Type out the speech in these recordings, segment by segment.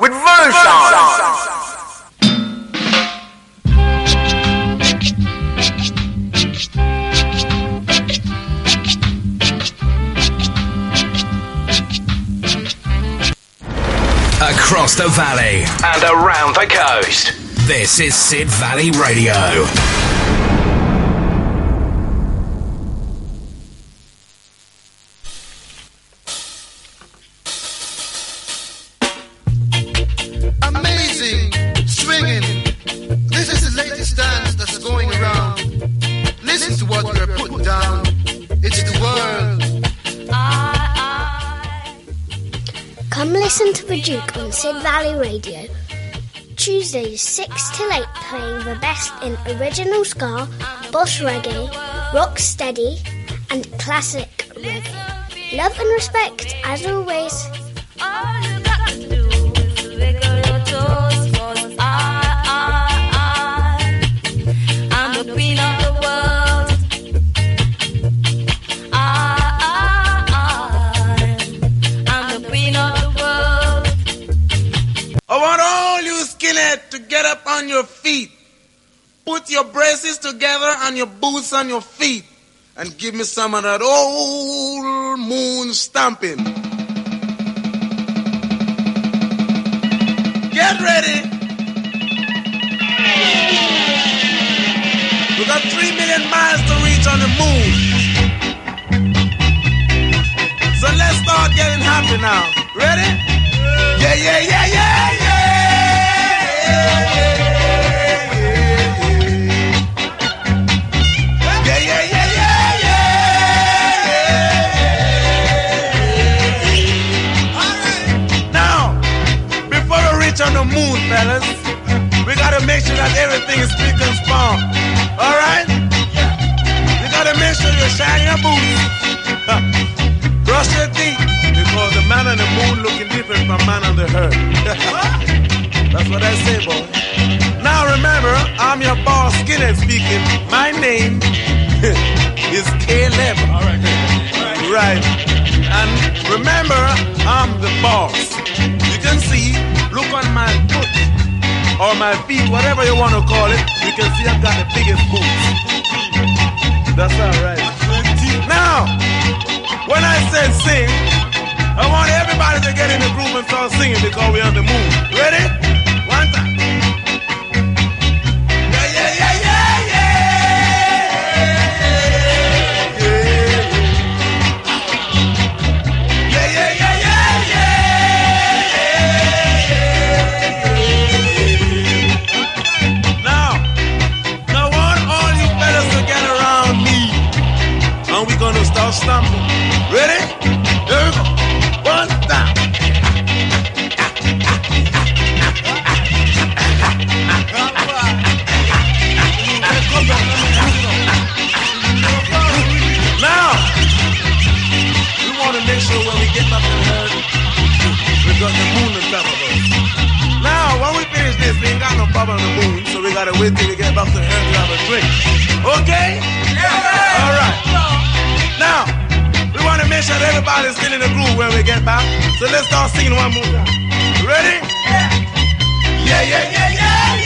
with version. Across the valley and around the coast. This is Sid Valley Radio. Valley Radio. Tuesdays 6 till 8 playing the best in original ska, boss reggae, rock steady, and classic reggae. Love and respect as always. Get up on your feet. Put your braces together and your boots on your feet. And give me some of that old moon stomping. Get ready. We got three million miles to reach on the moon. So let's start getting happy now. Ready? Yeah, yeah, yeah, yeah, yeah. Brush your teeth because the man on the moon looking different from man on the earth. That's what I say, boy. Now remember, I'm your boss, Skinhead speaking. My name is Caleb. All right. Right. And remember, I'm the boss. You can see, look on my foot or my feet, whatever you want to call it. You can see I've got the biggest boots. That's all right. Now, when I said sing, I want everybody to get in the groove and start singing because we're on the moon. Ready? Got the moon on top of us. Now, when we finish this, we ain't got no bubble on the moon, so we gotta wait till we get back to Earth to have a drink. Okay? Yeah! All right. Now, we want to make sure that everybody's still in the groove when we get back. So let's start singing one more time. Ready? Yeah, yeah, yeah, yeah. Yeah,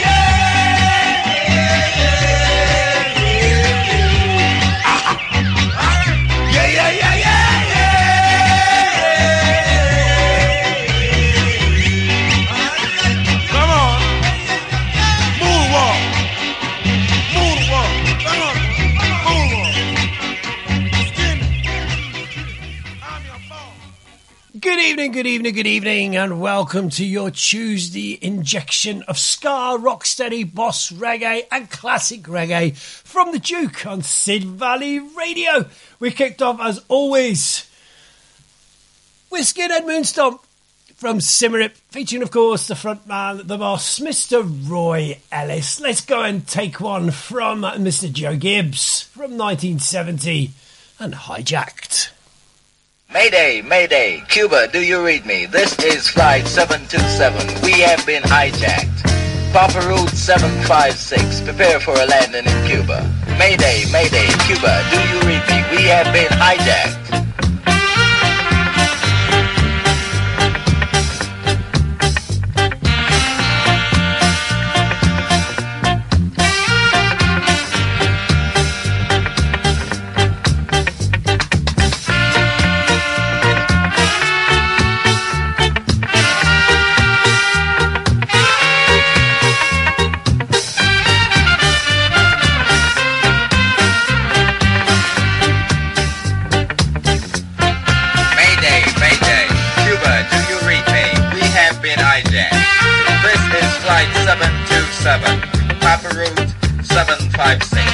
evening, good evening, good evening, and welcome to your Tuesday injection of ska, rocksteady, boss reggae, and classic reggae from the Duke on Sid Valley Radio. We kicked off as always with Skinhead Moonstomp from Symarip, featuring, of course, the frontman, the boss, Mr. Roy Ellis. Let's go and take one from Mr. Joe Gibbs from 1970 and hijacked. Mayday, Mayday, Cuba, do you read me? This is Flight 727. We have been hijacked. Papa Route 756, prepare for a landing in Cuba. Mayday, Mayday, Cuba, do you read me? We have been hijacked. 727, Papa Route 756.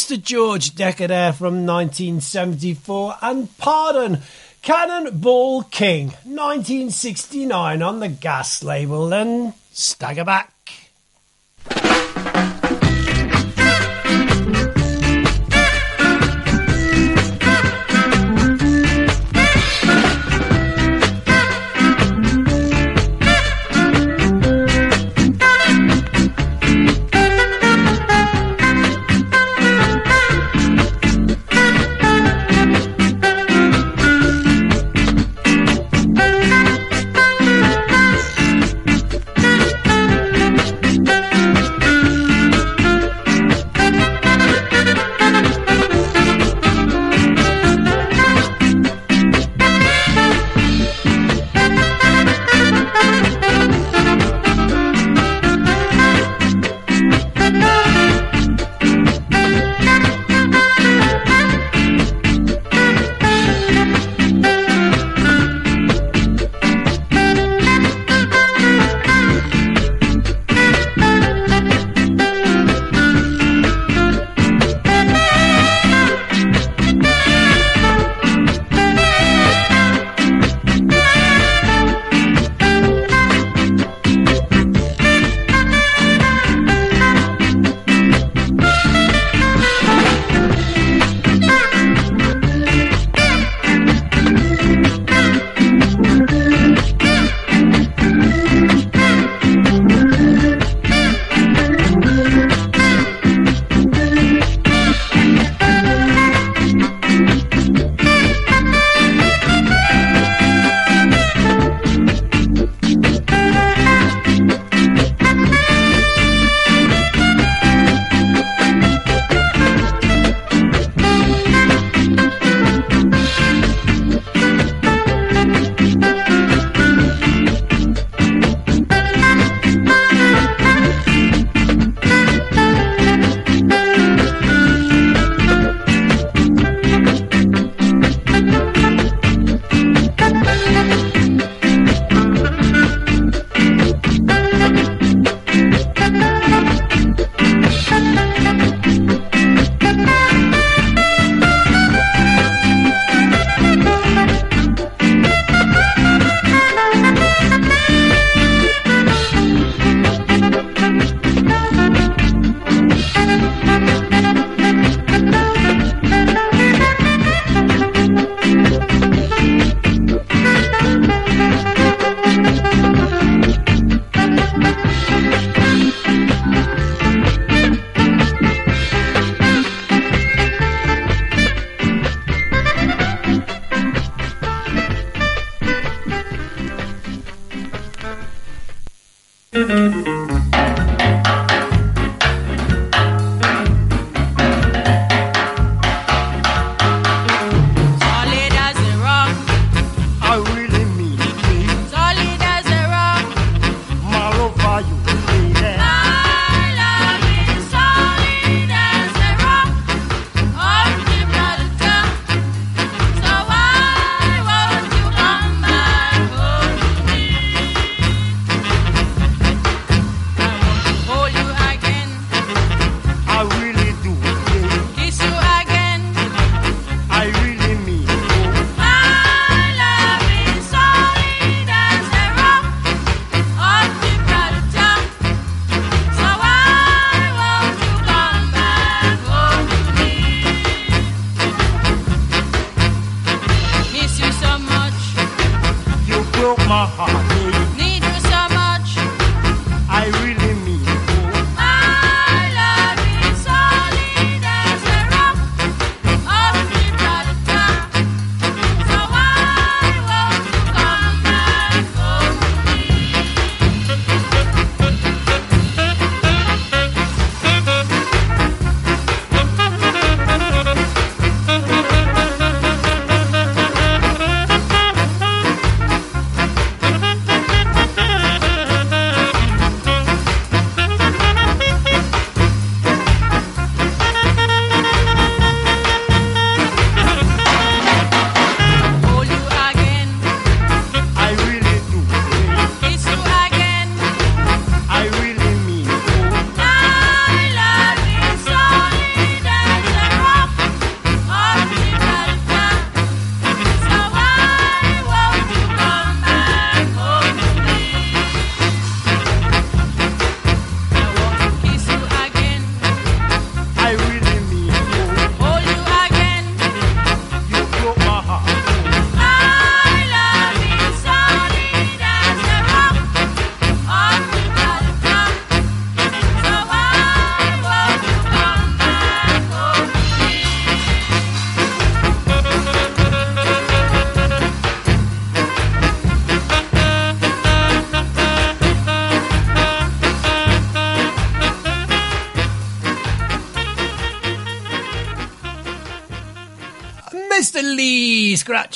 Mr. George Dekker from 1974 and Pardon, Cannonball King, 1969 on the gas label and Staggerback. Mr.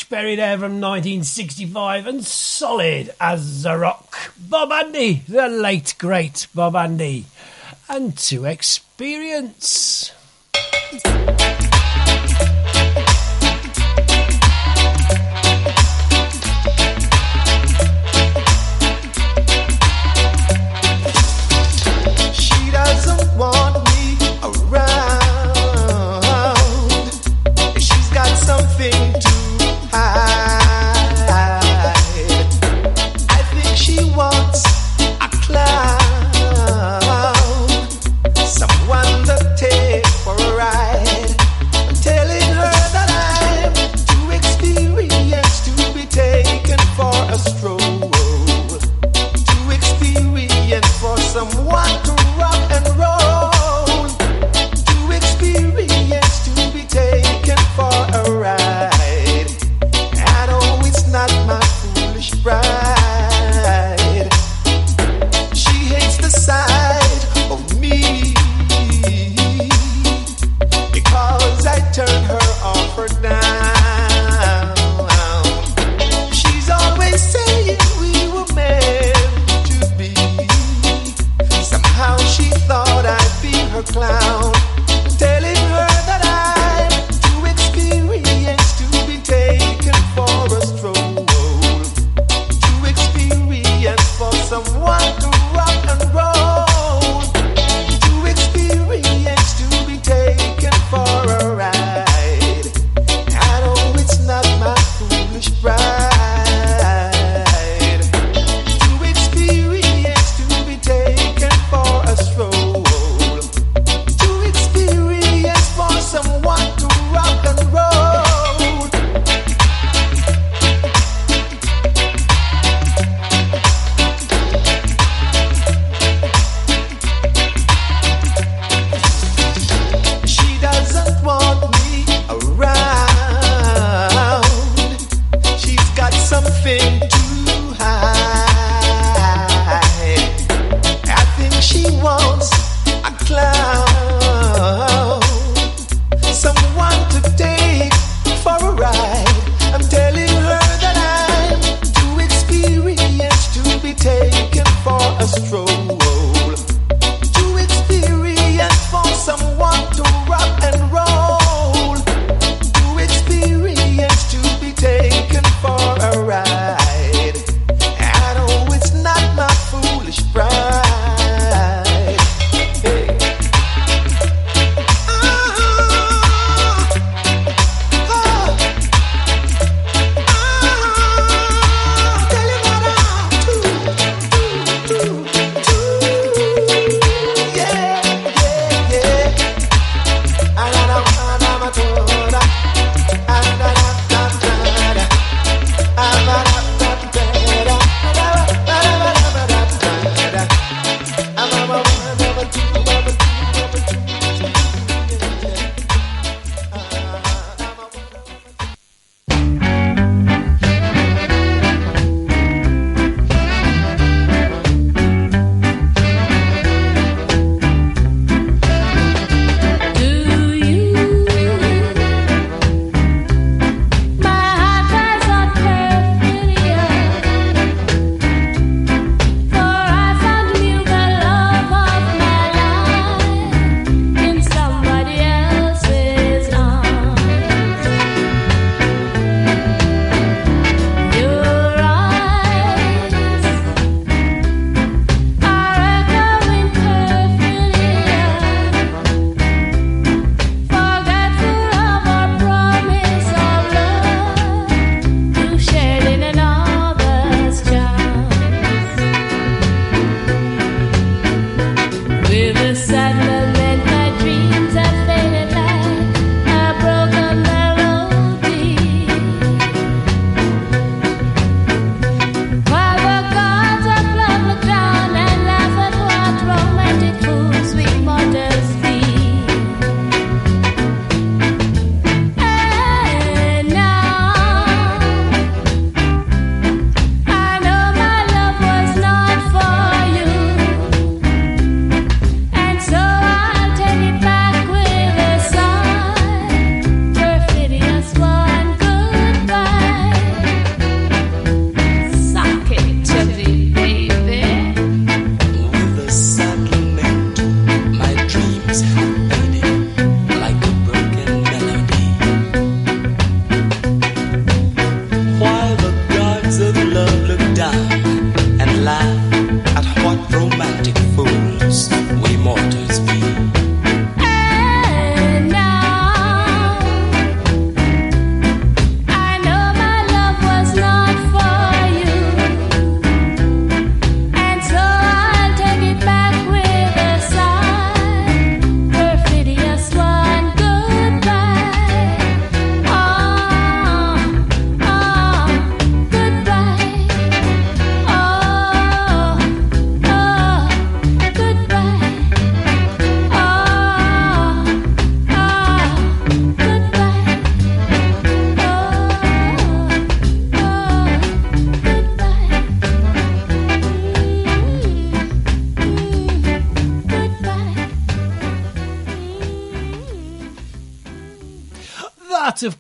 Scratch Perry there from 1965 and solid as a rock. Bob Andy, the late great Bob Andy. And to experience.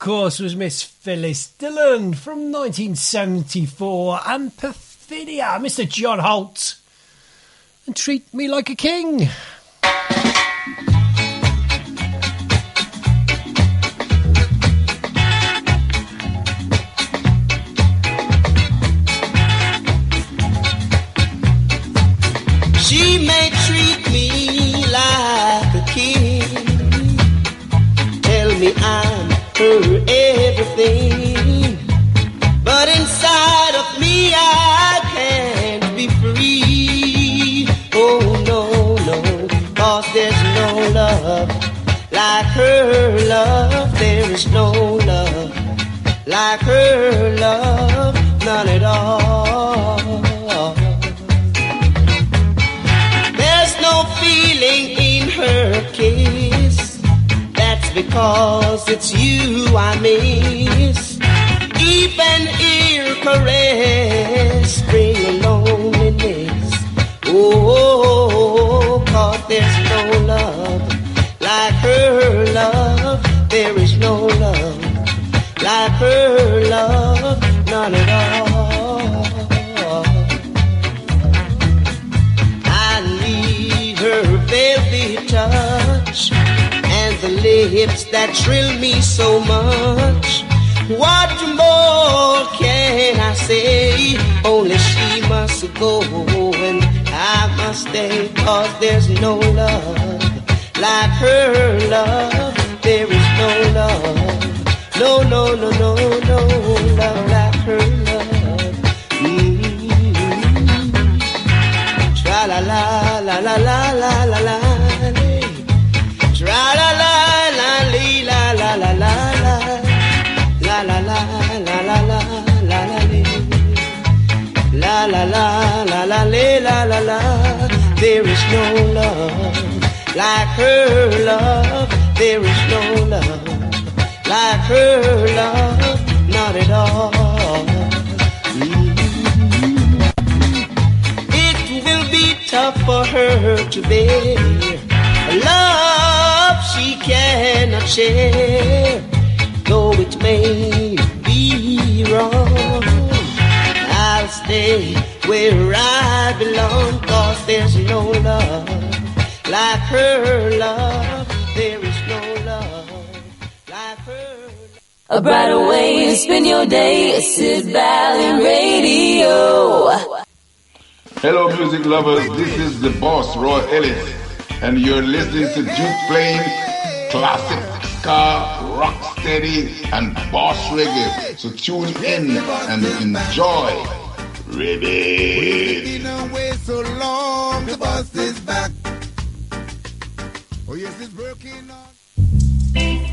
course, was Miss Phyllis Dillon from 1974 and Perfidia, Mr. John Holt. And treat me like a king. There is no love like. A brighter way to spend your day. Sid Valley Radio. Hello, music lovers. This is the boss, Roy Ellis, and you're listening to Duke playing classic ska, rock steady, and boss reggae. So tune in and enjoy. Ribbit. We've been away so long, the boss is back. Oh, yes, it's working on.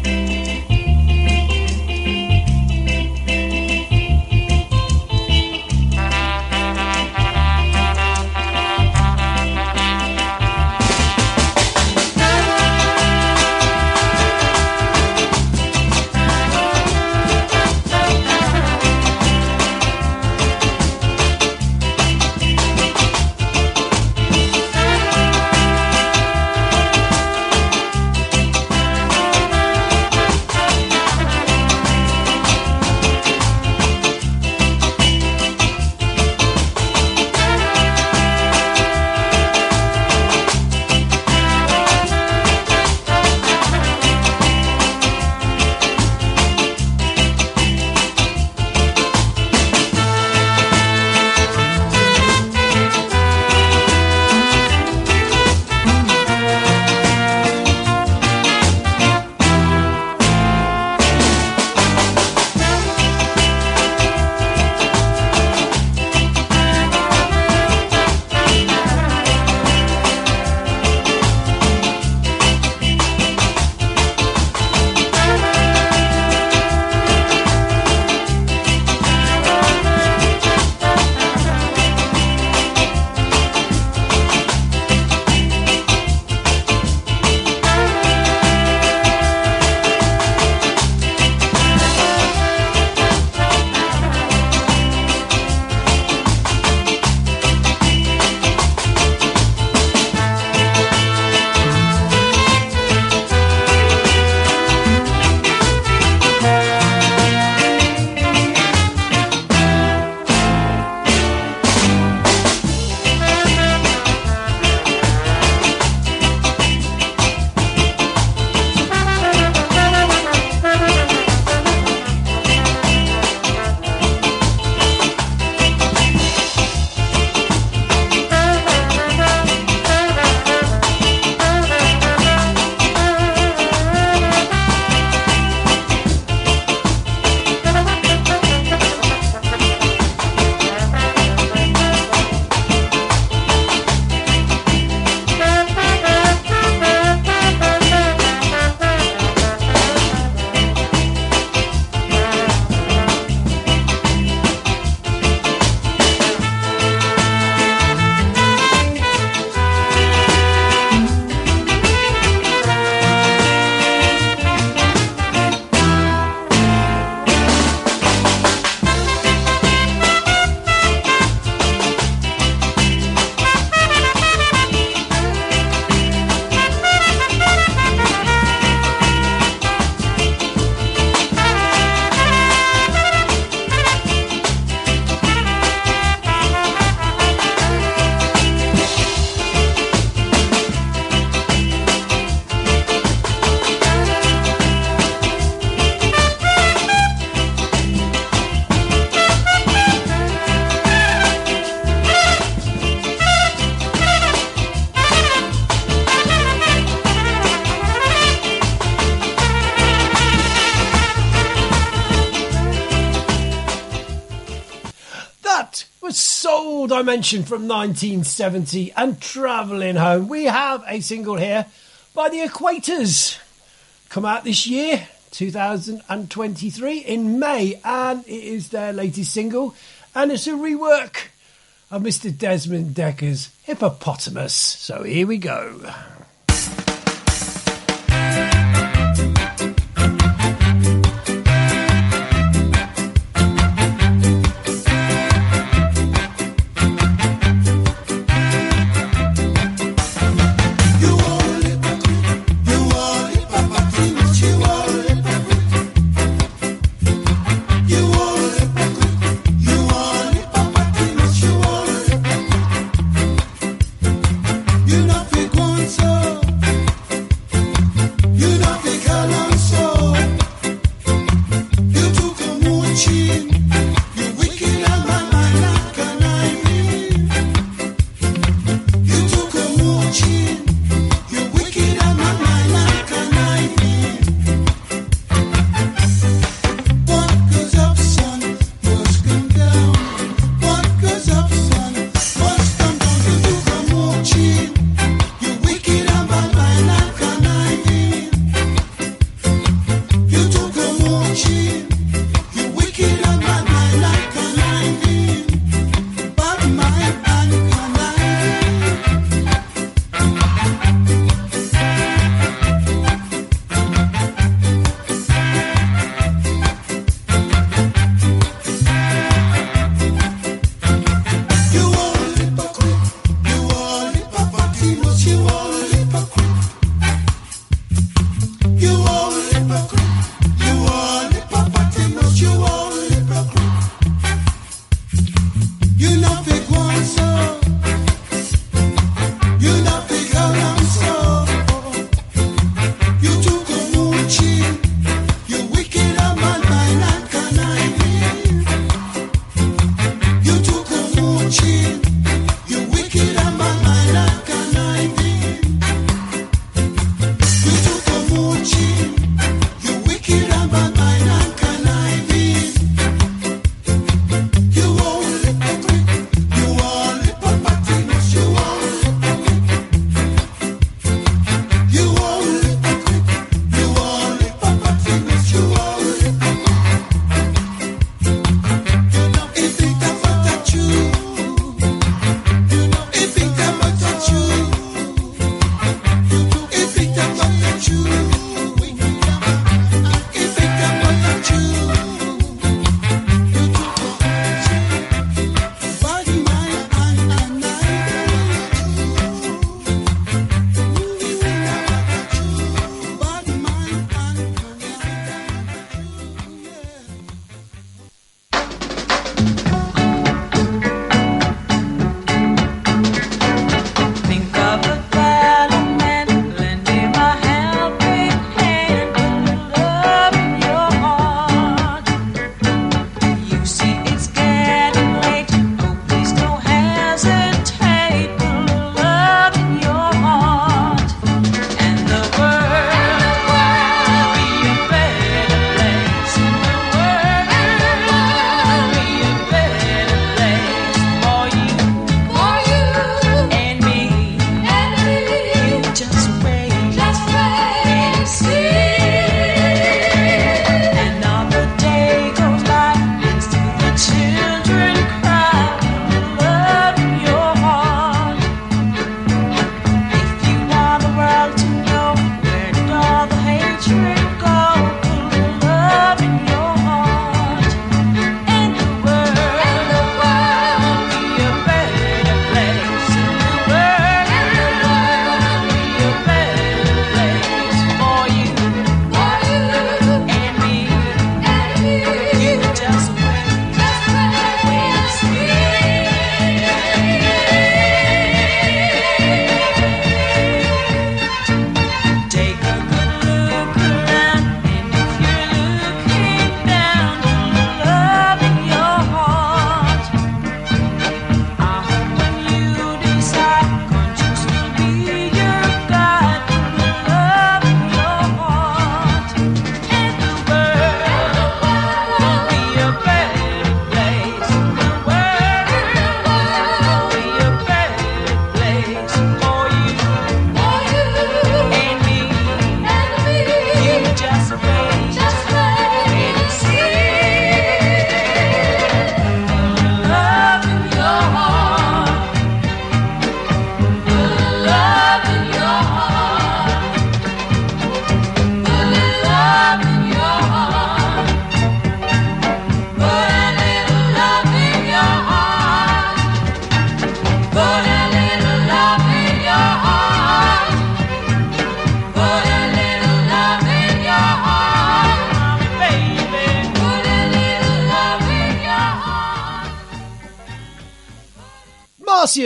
From 1970 and Travelling Home. We have a single here by the Equators. Come out this year, 2023, in May, and it is their latest single, and it's a rework of Mr. Desmond Dekker's Hippopotamus. So here we go.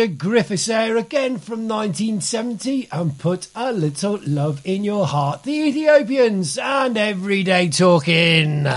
Griffiths there again from 1970 and put a little love in your heart. The Ethiopians and everyday talking.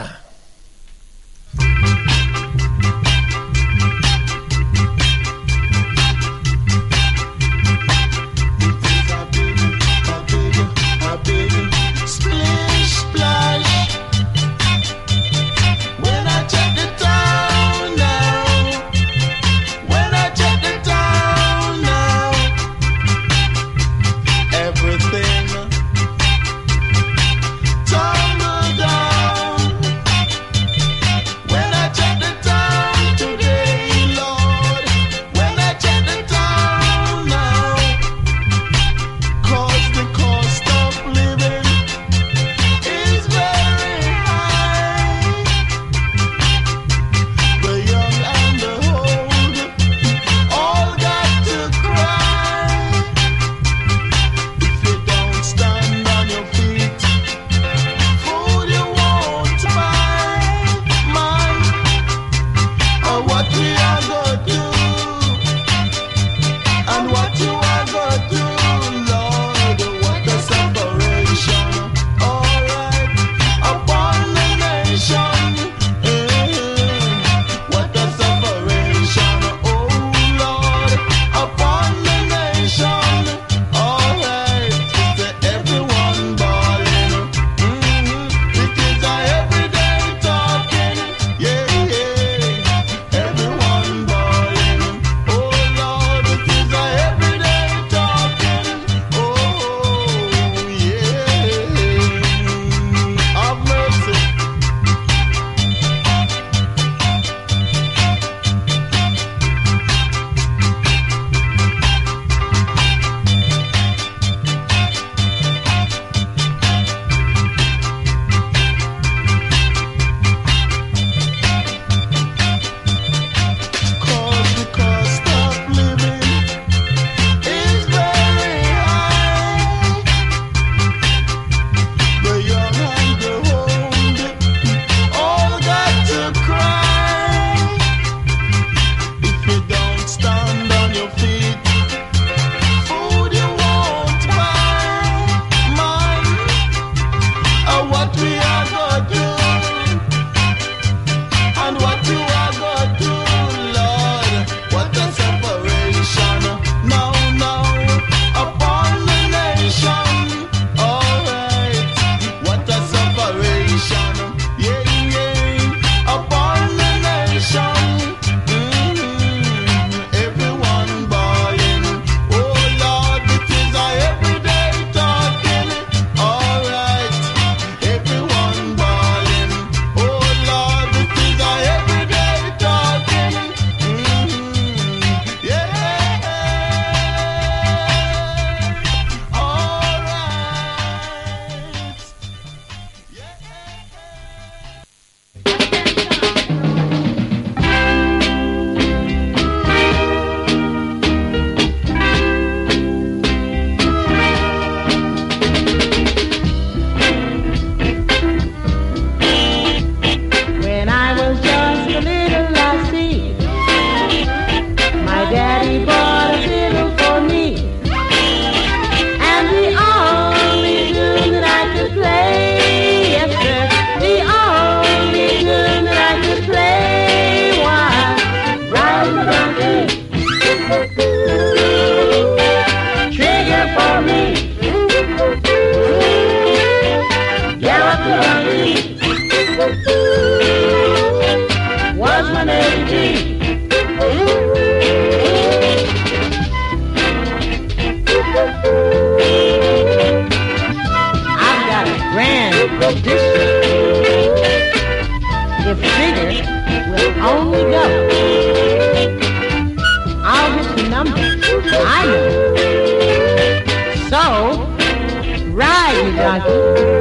Yeah.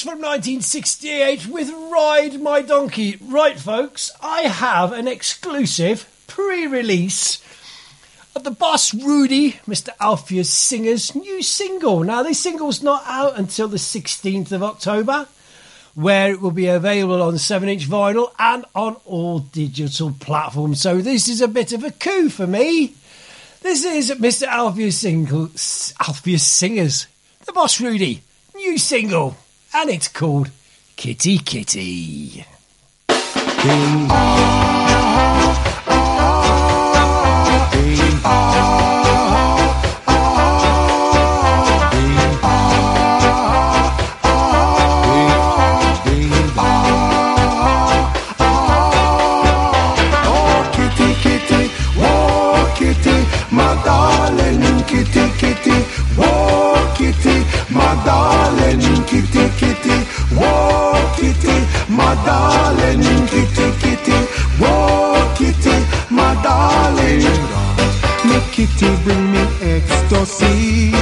From 1968 with Ride My Donkey. Right, folks, I have an exclusive pre release of the boss Rudy, Mr. Alpheus Singer's new single. Now, this single's not out until the 16th of October, where it will be available on 7 inch vinyl and on all digital platforms. So, this is a bit of a coup for me. This is Mr. Alpheus, single, Alpheus Singers, the boss Rudy, new single, and it's called Kitty Kitty. Oh, kitty, kitty, whoa, kitty, my darling, kitty, kitty, kitty, my darling, kitty, kitty, whoa, kitty, my darling, kitty, kitty, whoa, kitty, my darling. Me kitty bring me ecstasy.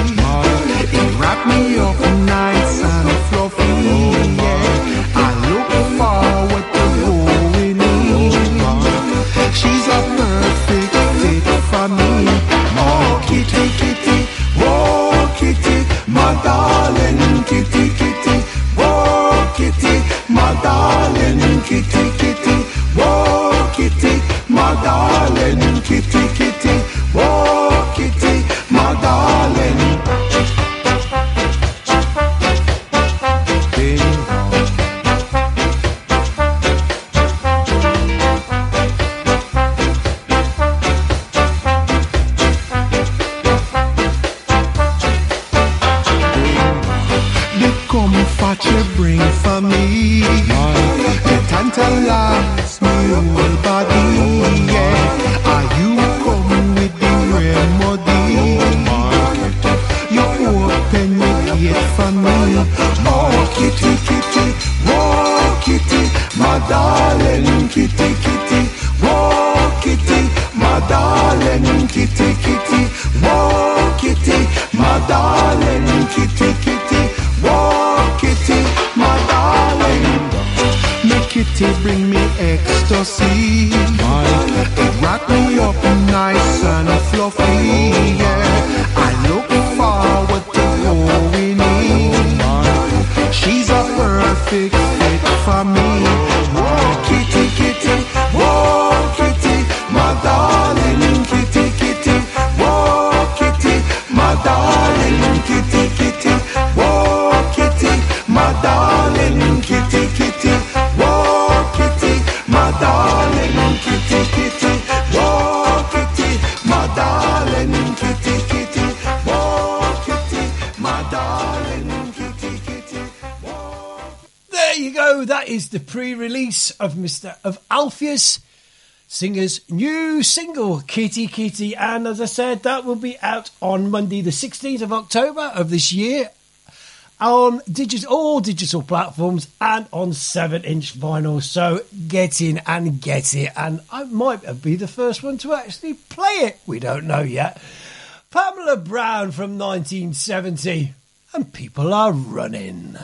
Wrap me up darling, kitty, perfect big for is the pre-release of Mr. of Alpheus Singer's new single, Kitty Kitty. And as I said, that will be out on Monday, the 16th of October of this year on digital, all digital platforms and on 7 inch vinyl. So get in and get it. And I might be the first one to actually play it. We don't know yet. Pamela Brown from 1970. And people are running.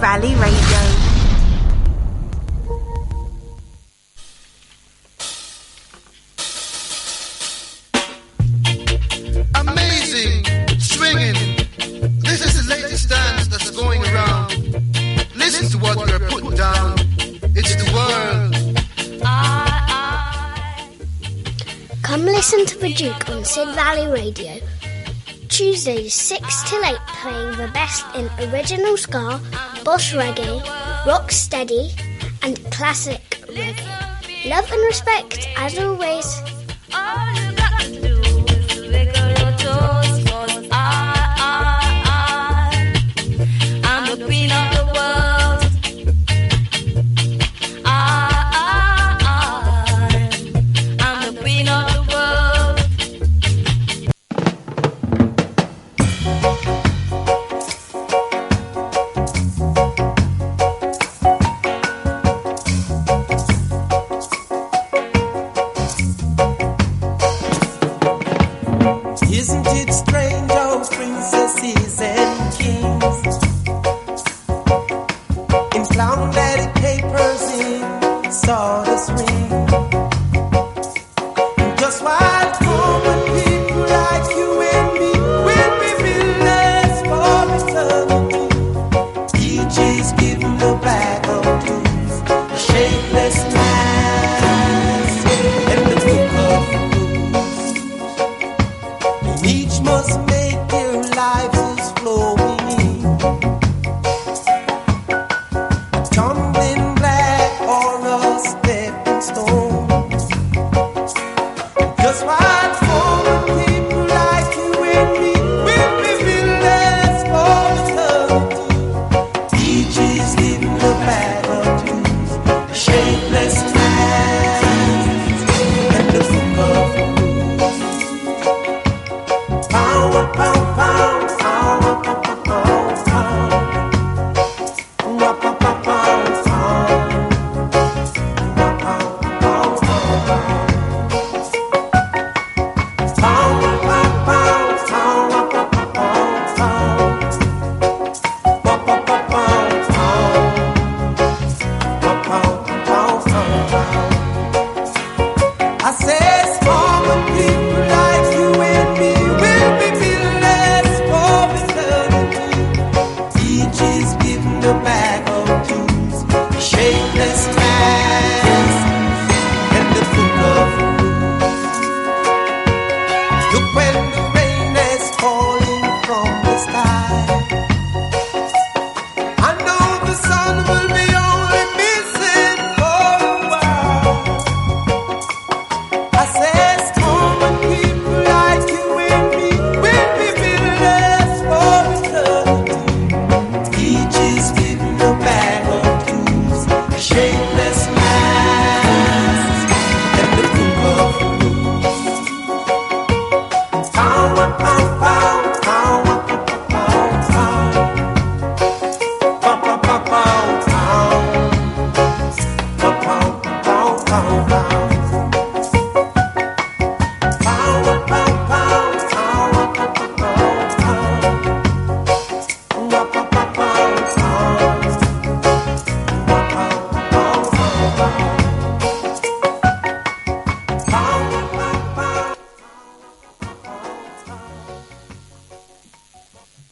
Rally Radio. Amazing swinging. This is the latest dance that's going around. Listen to what we're putting down. It's the world. Come listen to the Duke on Sid Valley Radio. Tuesdays 6 till 8 playing the best in original ska, boss reggae, rock steady, and classic reggae. Love and respect as always.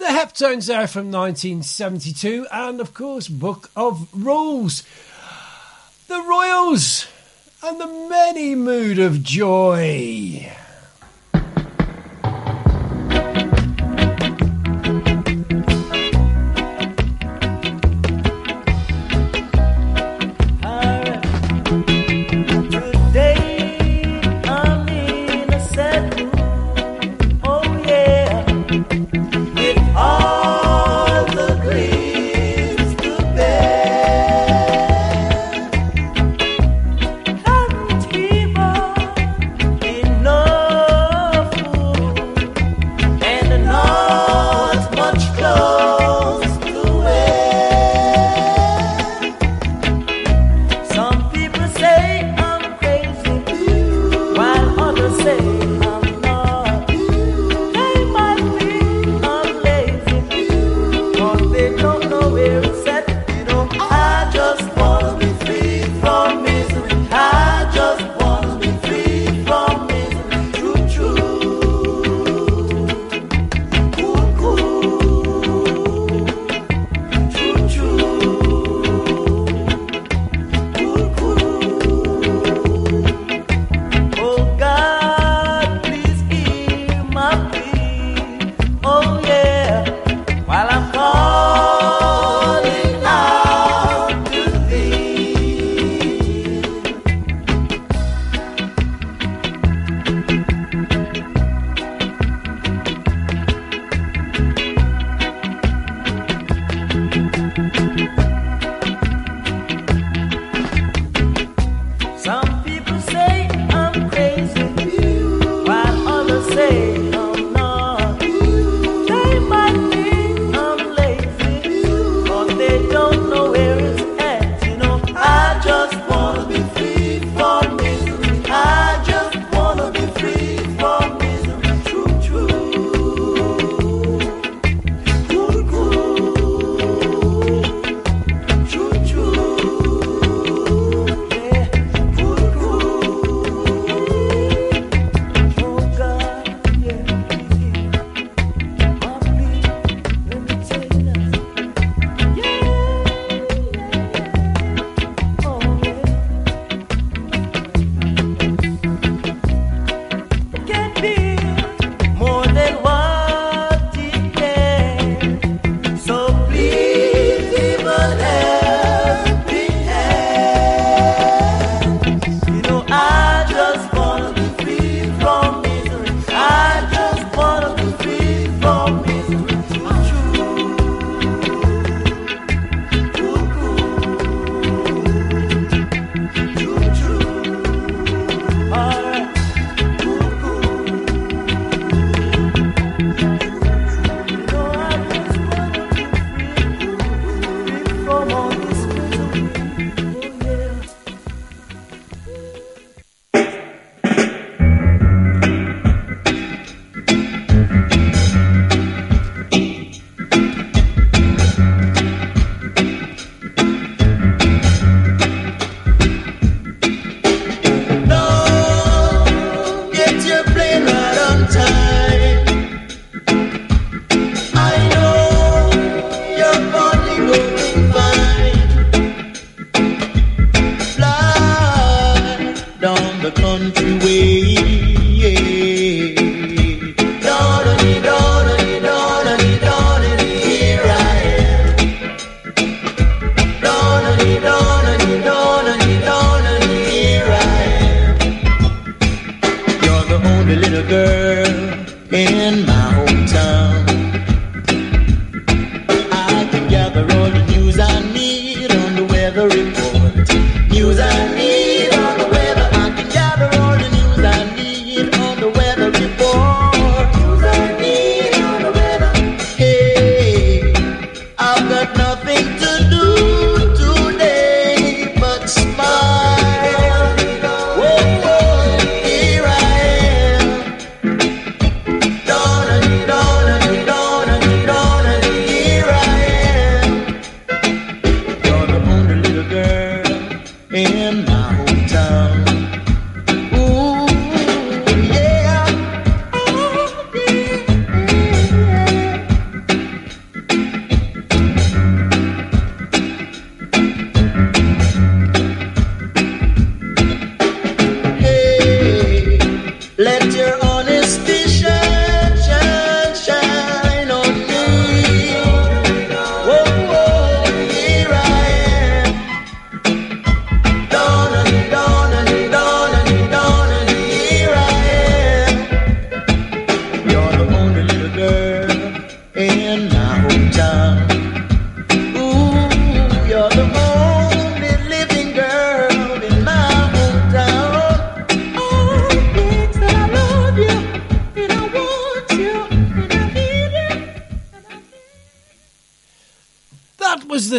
The Heptones there from 1972, and of course, Book of Rules. The Royals and the many mood of joy.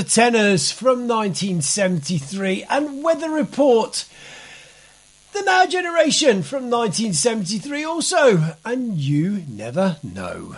Tennors from 1973 and Weather Report. The Now Generation from 1973 also, and you never know.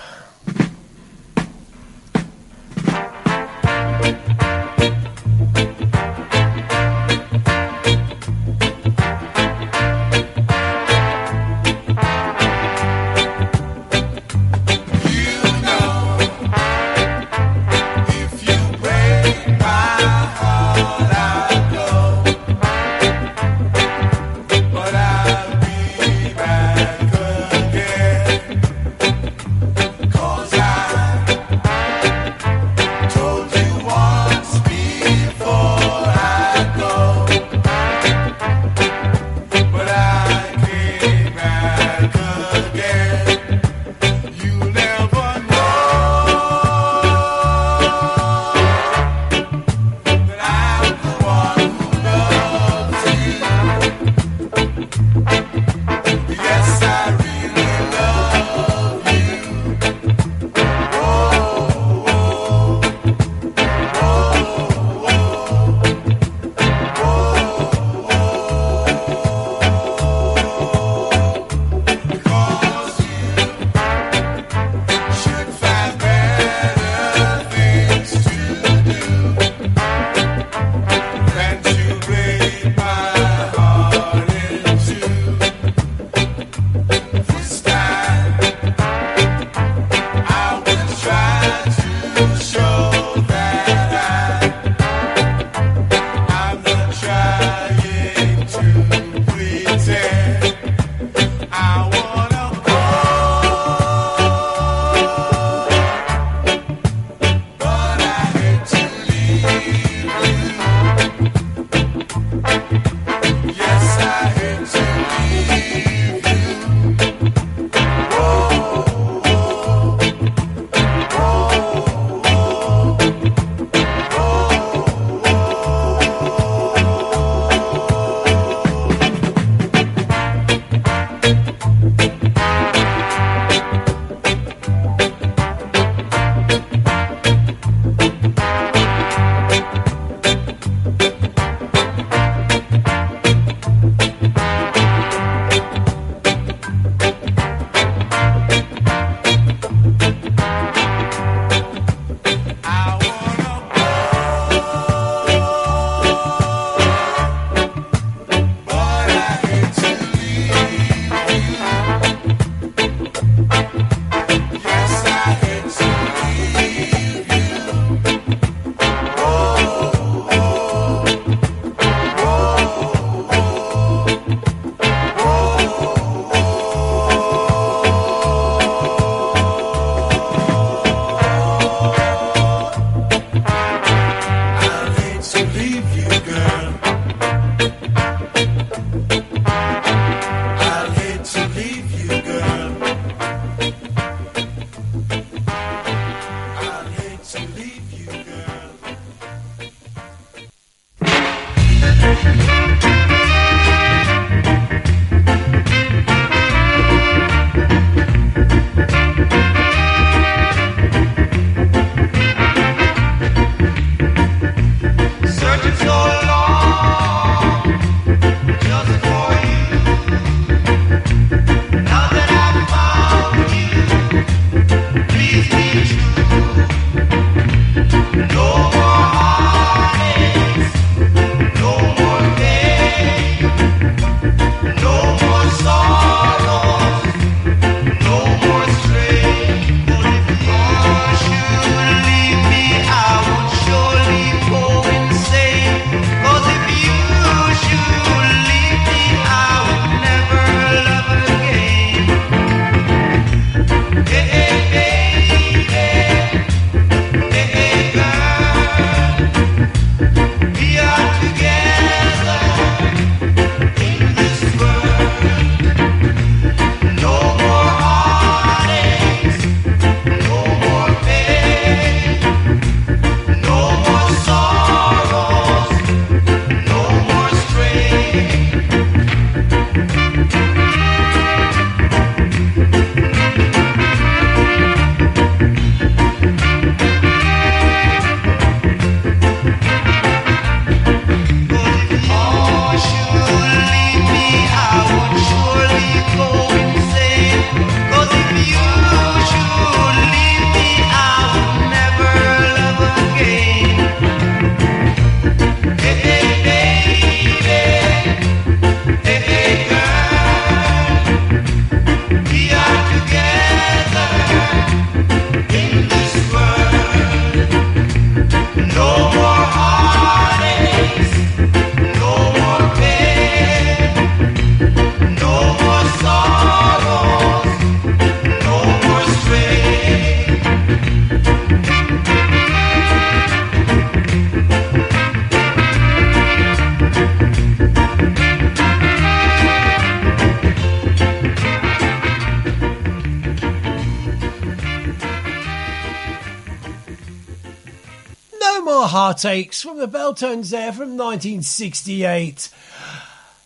Heartaches from the Beltones there from 1968.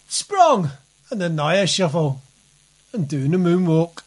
Sprung and the Naya Shuffle and doing the moonwalk.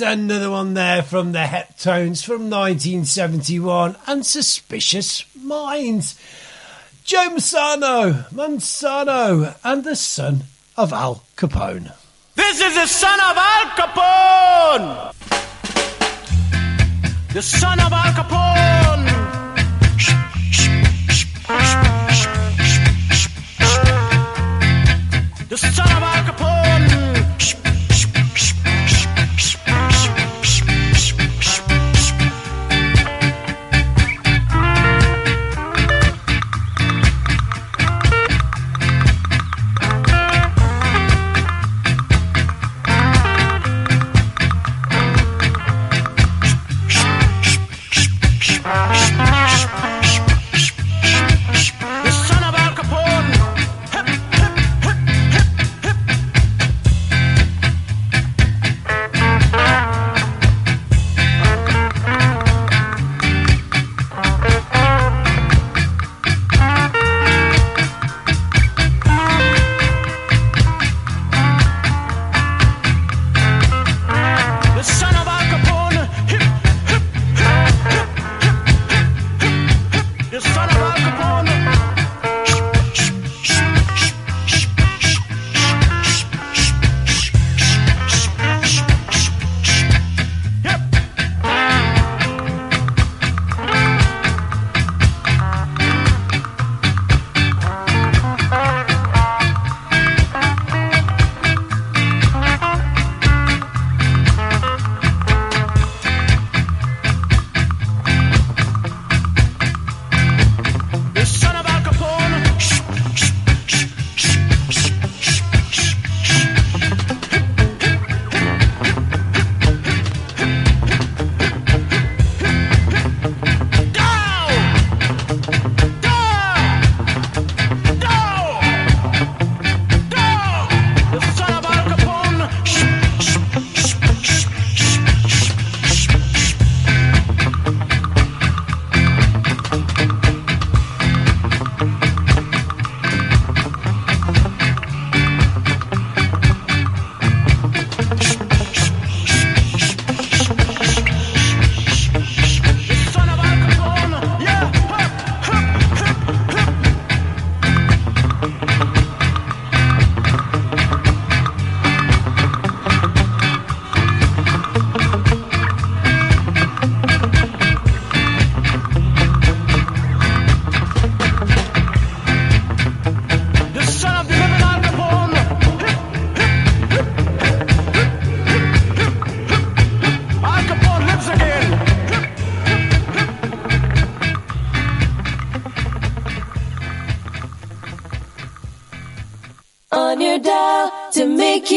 Another one there from the Heptones from 1971 and Suspicious Minds. Joe Mansano, Mansano, and the son of Al Capone. This is the son of Al Capone! The son of Al Capone! The son of Al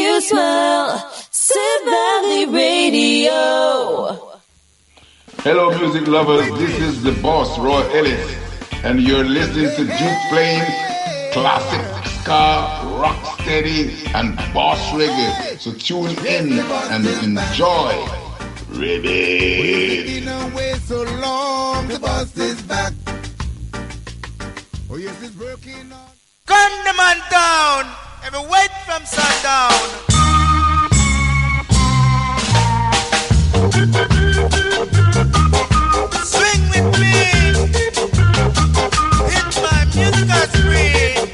you smile. Sid Valley Radio. Hello, music lovers. This is the boss, Roy Ellis, and you're listening to Duke playing classic ska, rock steady, and boss reggae. So tune in and enjoy. Ready? Been away so long, the bus is back. Oh yes, it's working on. Gun the man down. Every wait from sundown. Swing with me. Hit my musical spree.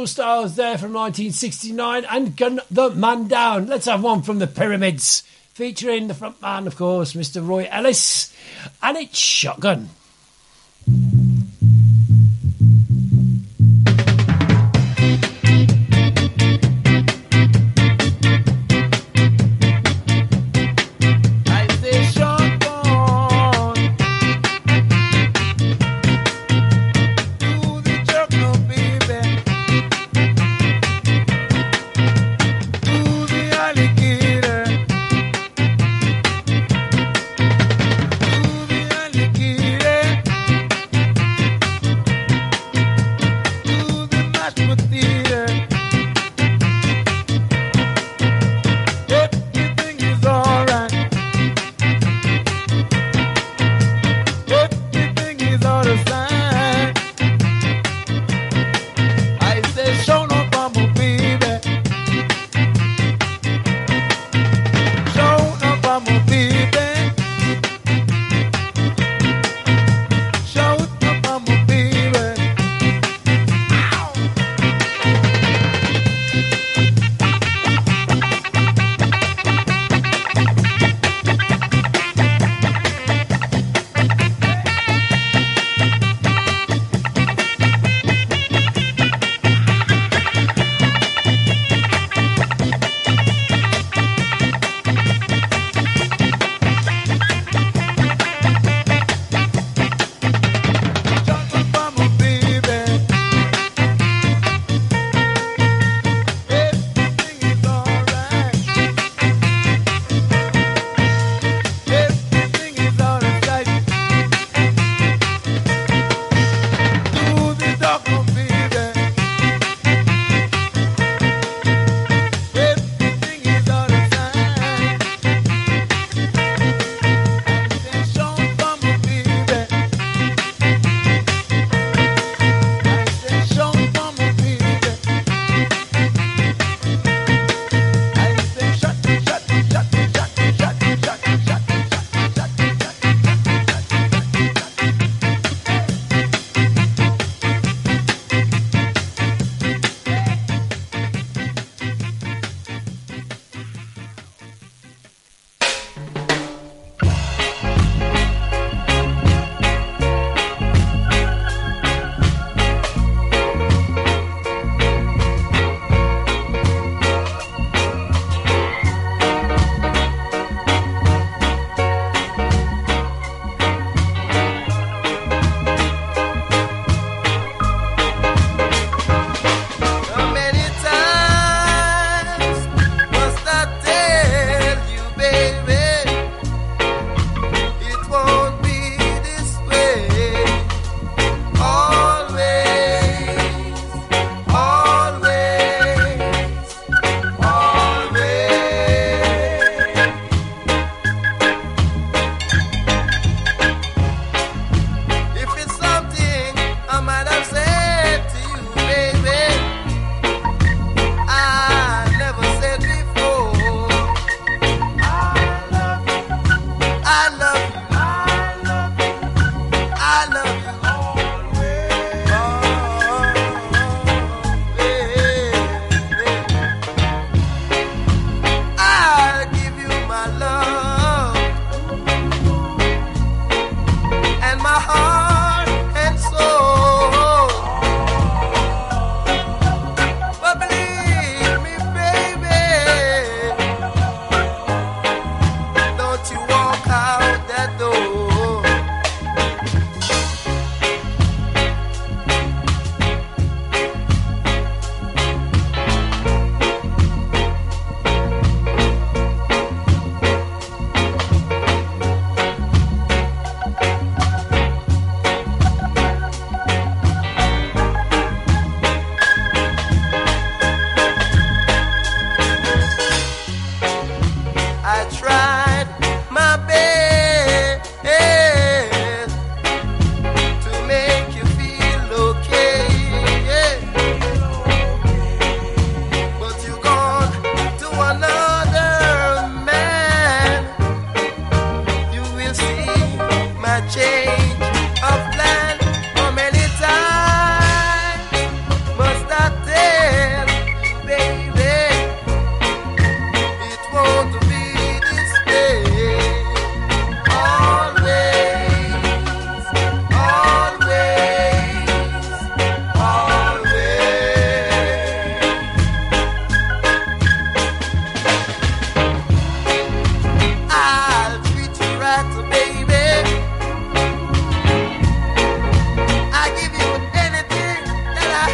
Joe's Stars there from 1969 and Gun the Man Down. Let's have one from the Pyramids featuring the front man, of course, Mr. Roy Ellis, and it's Shotgun.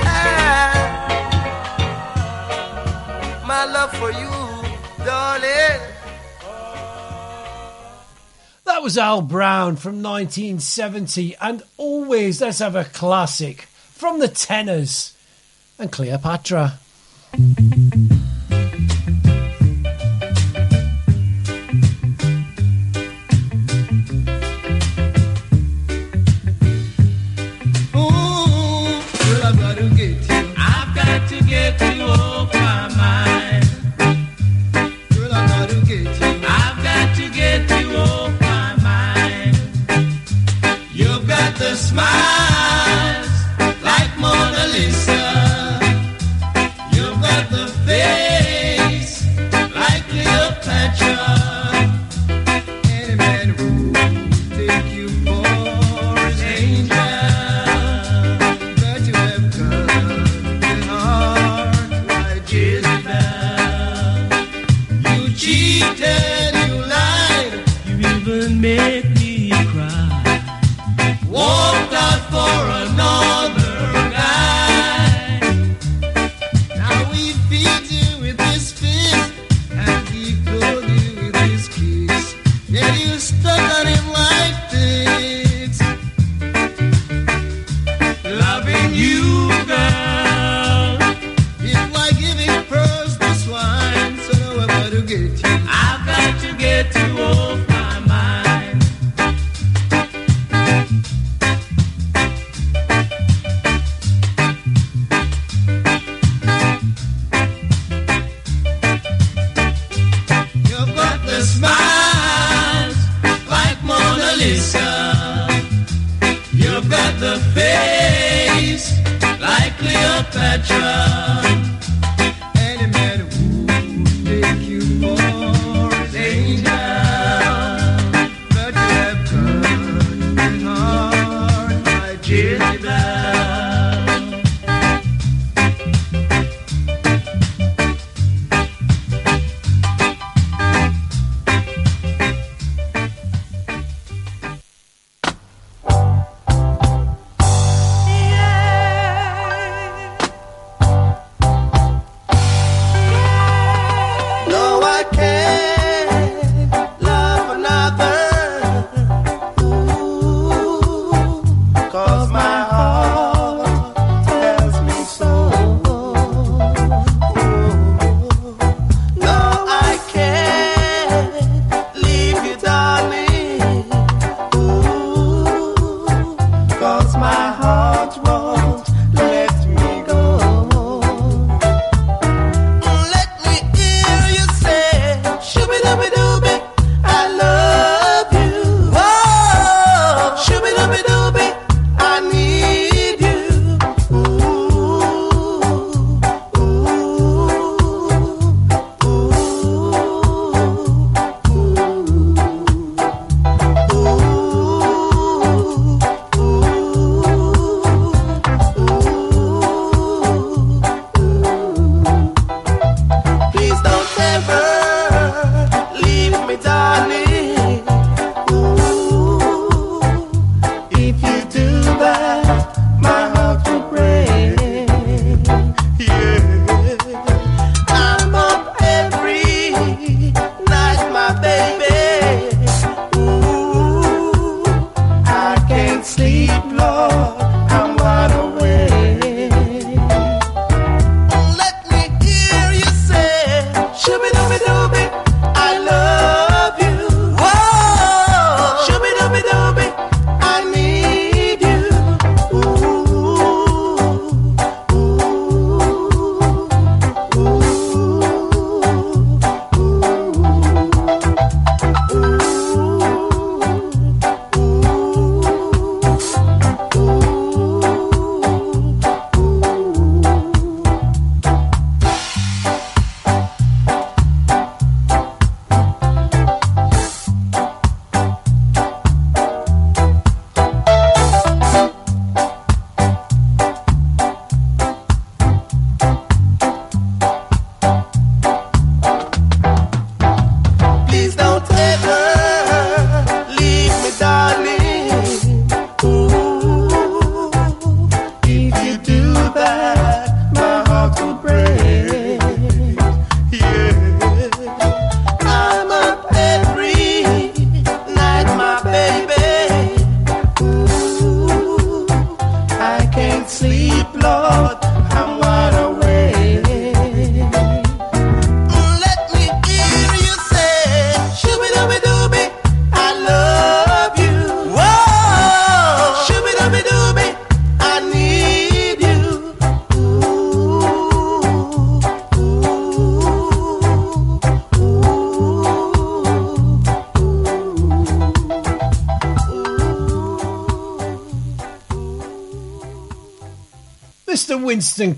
my love for you, darling. That was Al Brown from 1970, and always let's have a classic from the Tennors and Cleopatra.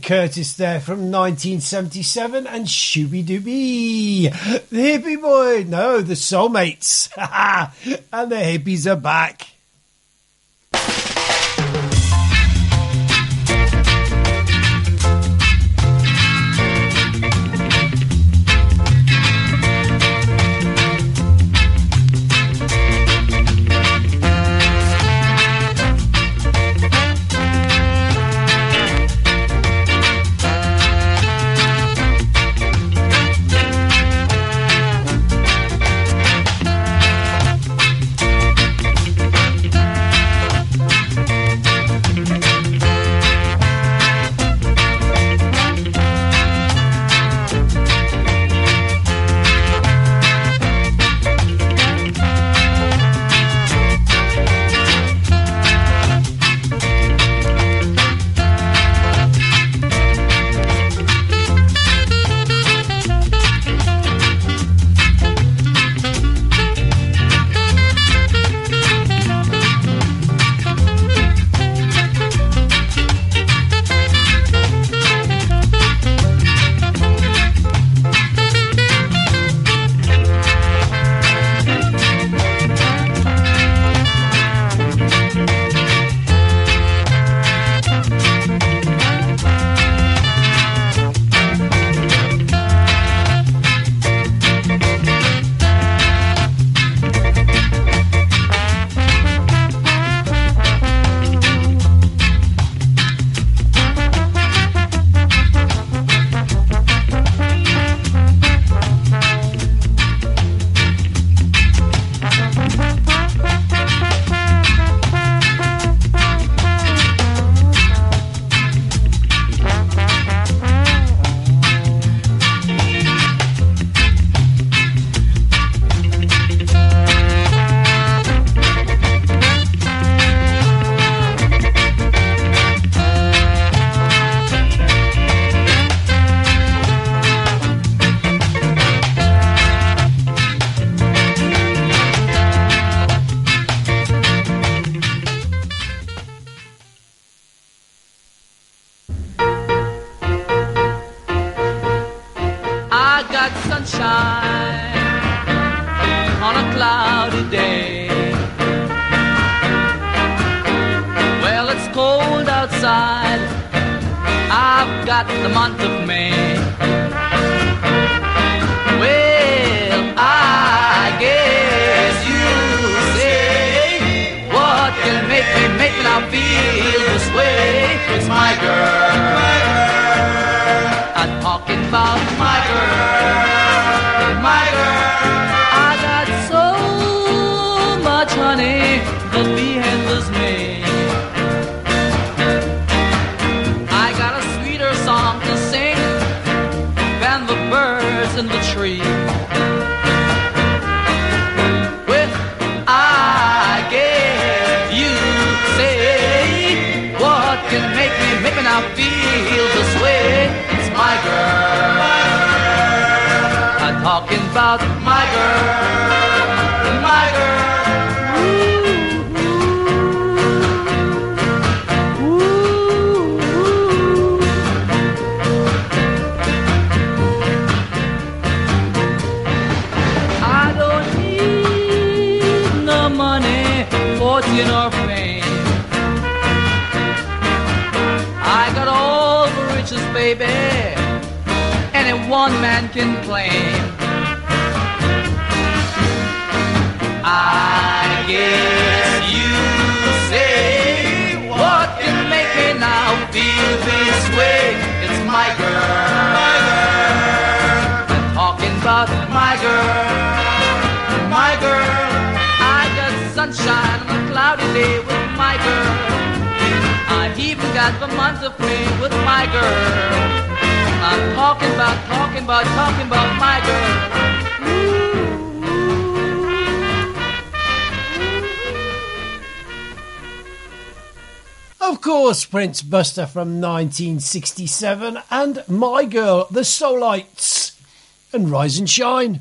Curtis there from 1977 and Shooby Dooby. The Hippie Boy. No, the Soulmates. and the Hippies are back. Lights Buster from 1967, and My Girl, The Solites, and Rise and Shine.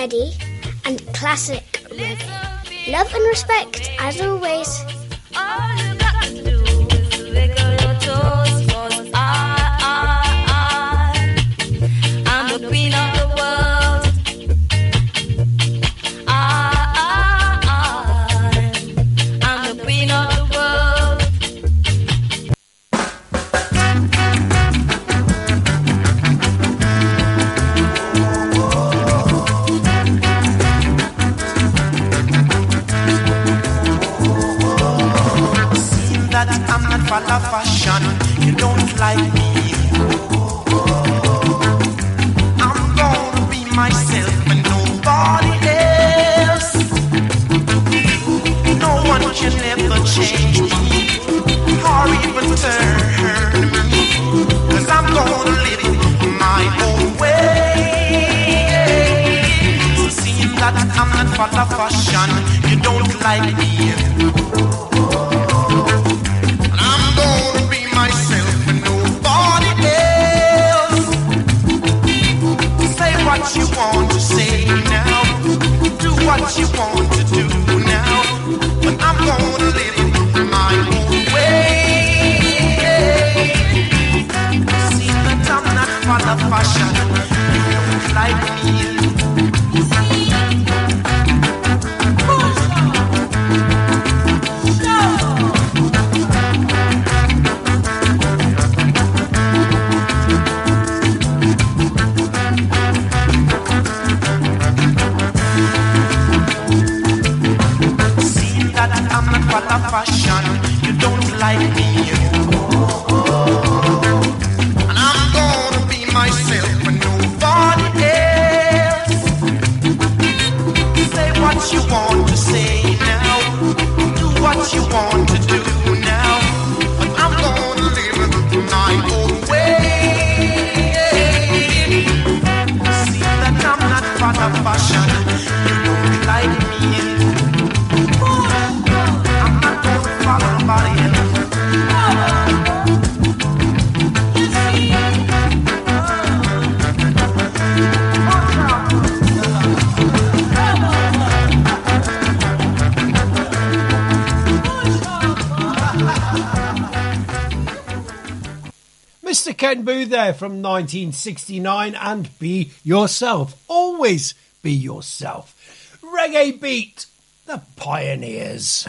Steady, and classic reggae. Love and respect From 1969 and be yourself. Always be yourself. Reggae Beat, the pioneers.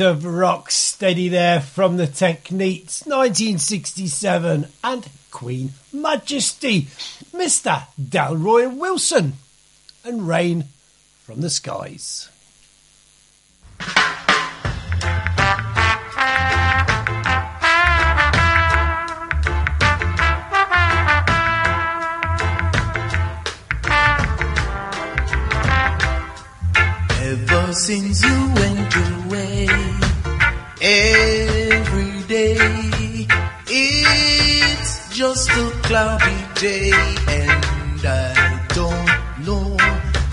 Of rock steady there from the Techniques 1967 and Queen Majesty, Mr. Delroy Wilson, and Rain from the Skies. Ever since you went away, every day it's just a cloudy day, and I don't know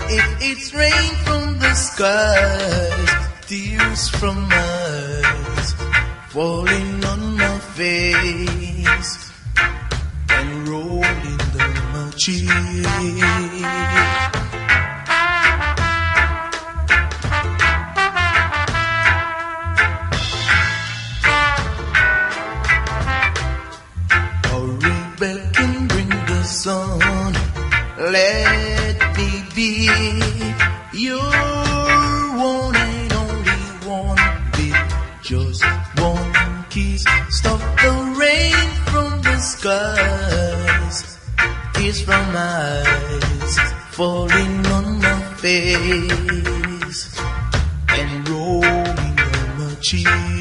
if it's rain from the skies, tears from eyes falling on my face and rolling down my cheek. Let me be your one and only one. With just one kiss, stop the rain from the skies. Tears from my eyes falling on my face and rolling down my cheek.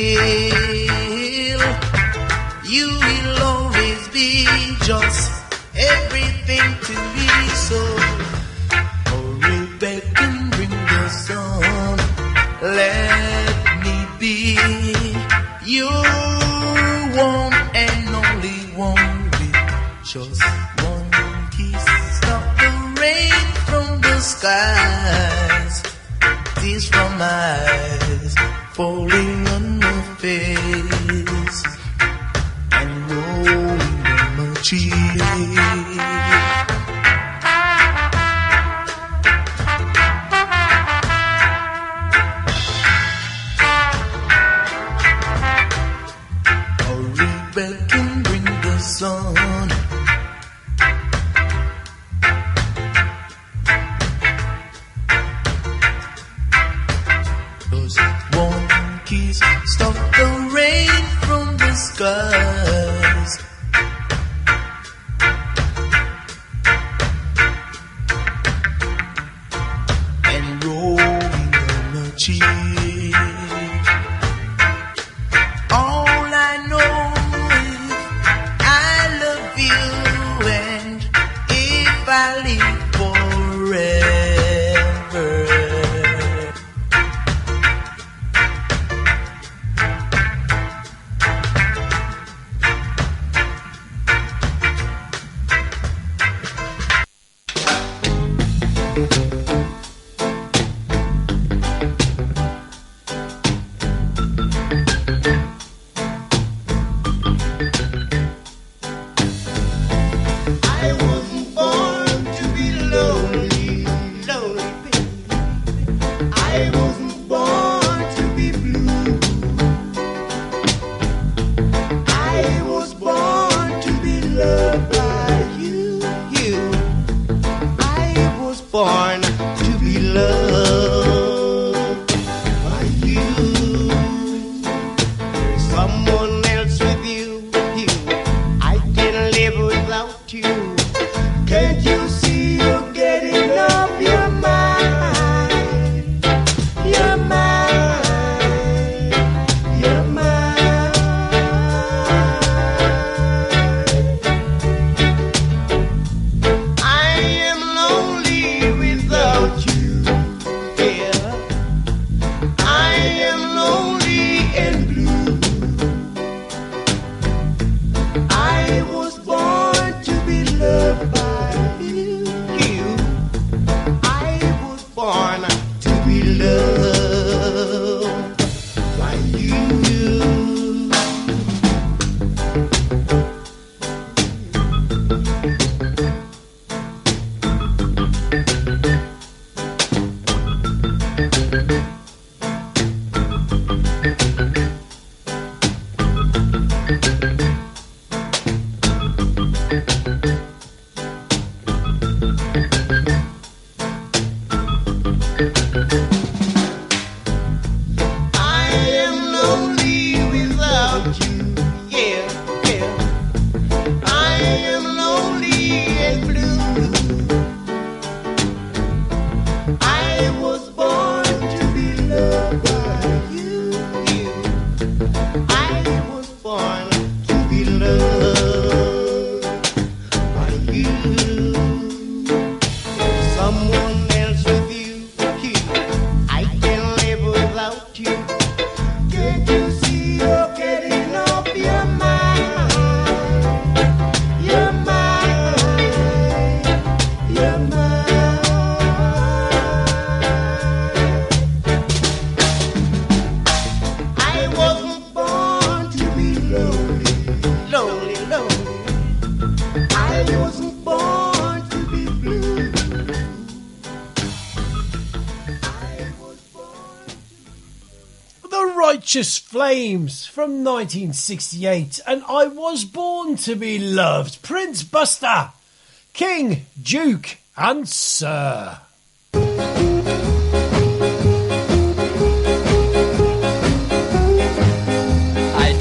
Still. You will always be just everything to me. So hurry back and bring the sun. Let me be your one and only one with just one kiss. Stop the rain from the skies, tears from my from Righteous Flames from 1968, and I Was Born to Be Loved, Prince Buster, King, Duke, and Sir. I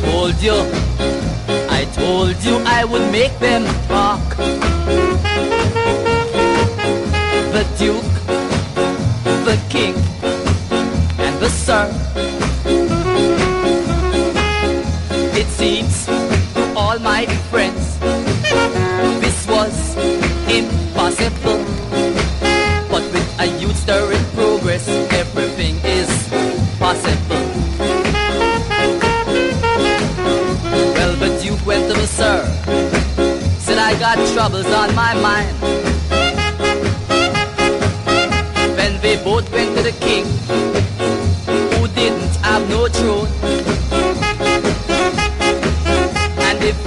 told you, I told you I would make them talk. The Duke, the King, and the Sir. My friends this was impossible. But with a youth stirring progress, everything is possible. Well, the Duke went to the Sir, said I got troubles on my mind. Then they both went to the King,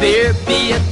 There be a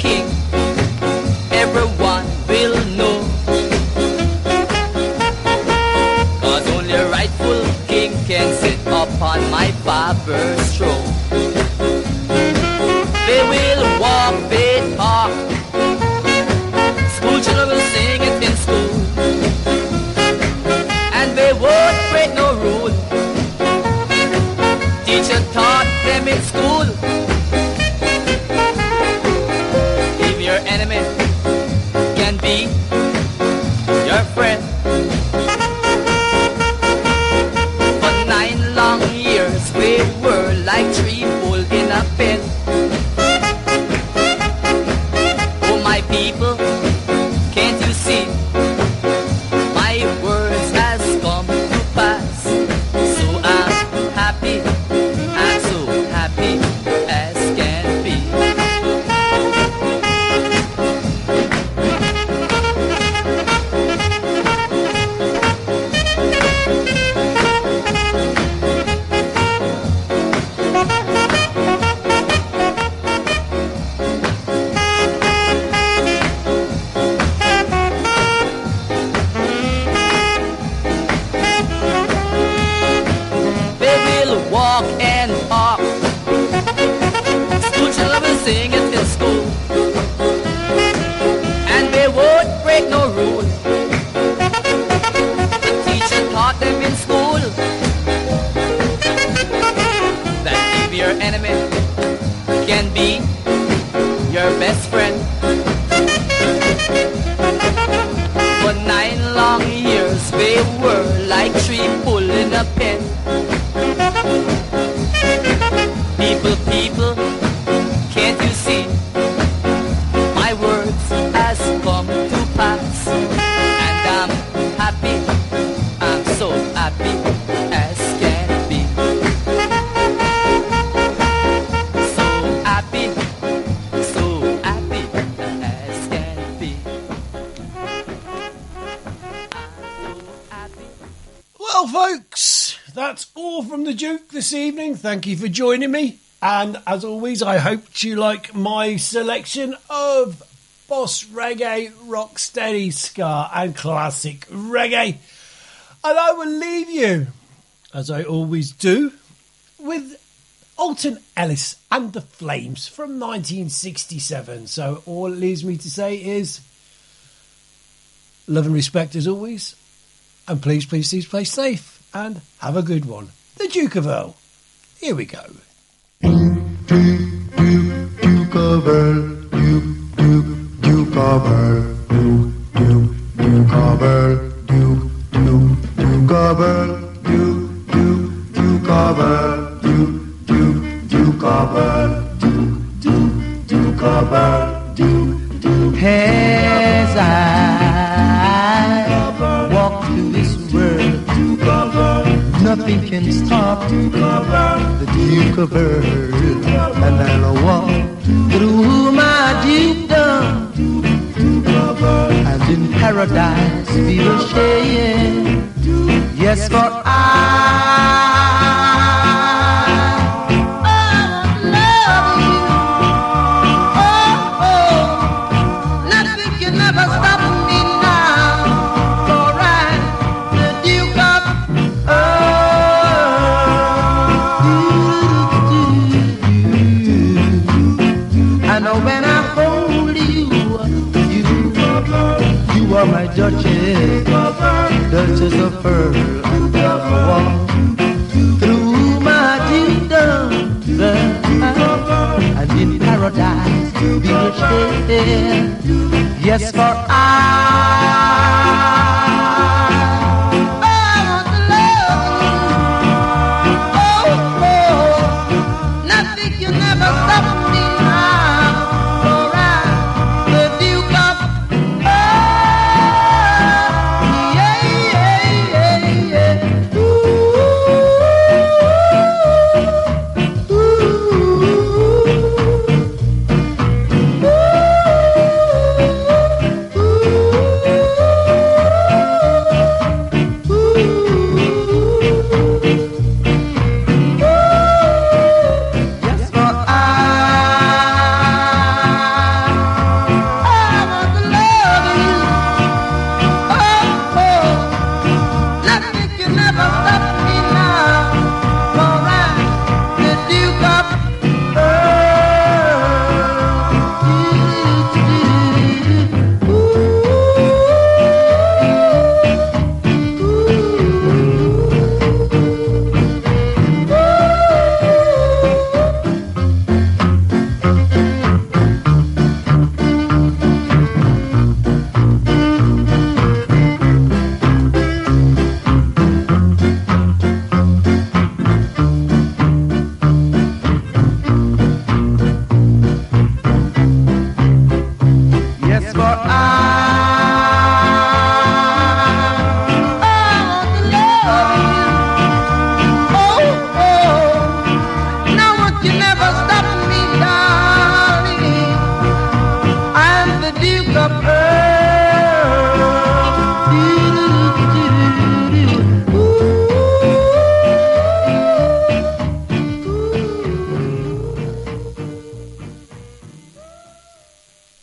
Thank you for joining me. And as always, I hope you like my selection of boss reggae, rocksteady ska, and classic reggae. And I will leave you, as I always do, with Alton Ellis and the Flames from 1967. So all it leaves me to say is love and respect as always. And please, please, please play safe and have a good one. The Duke of Earl. Here we go. Earl, Duke, Duke, Duke of Earl, Duke, Duke, Duke of Earl, Duke, Duke, Duke of Earl, Duke, nothing can stop the Duke of Earl, and I'll walk through my dukedom, and in paradise feel shame. Yes, for I. Duchess of Pearl, walk through my kingdom, and in paradise to be a share. Yes, for I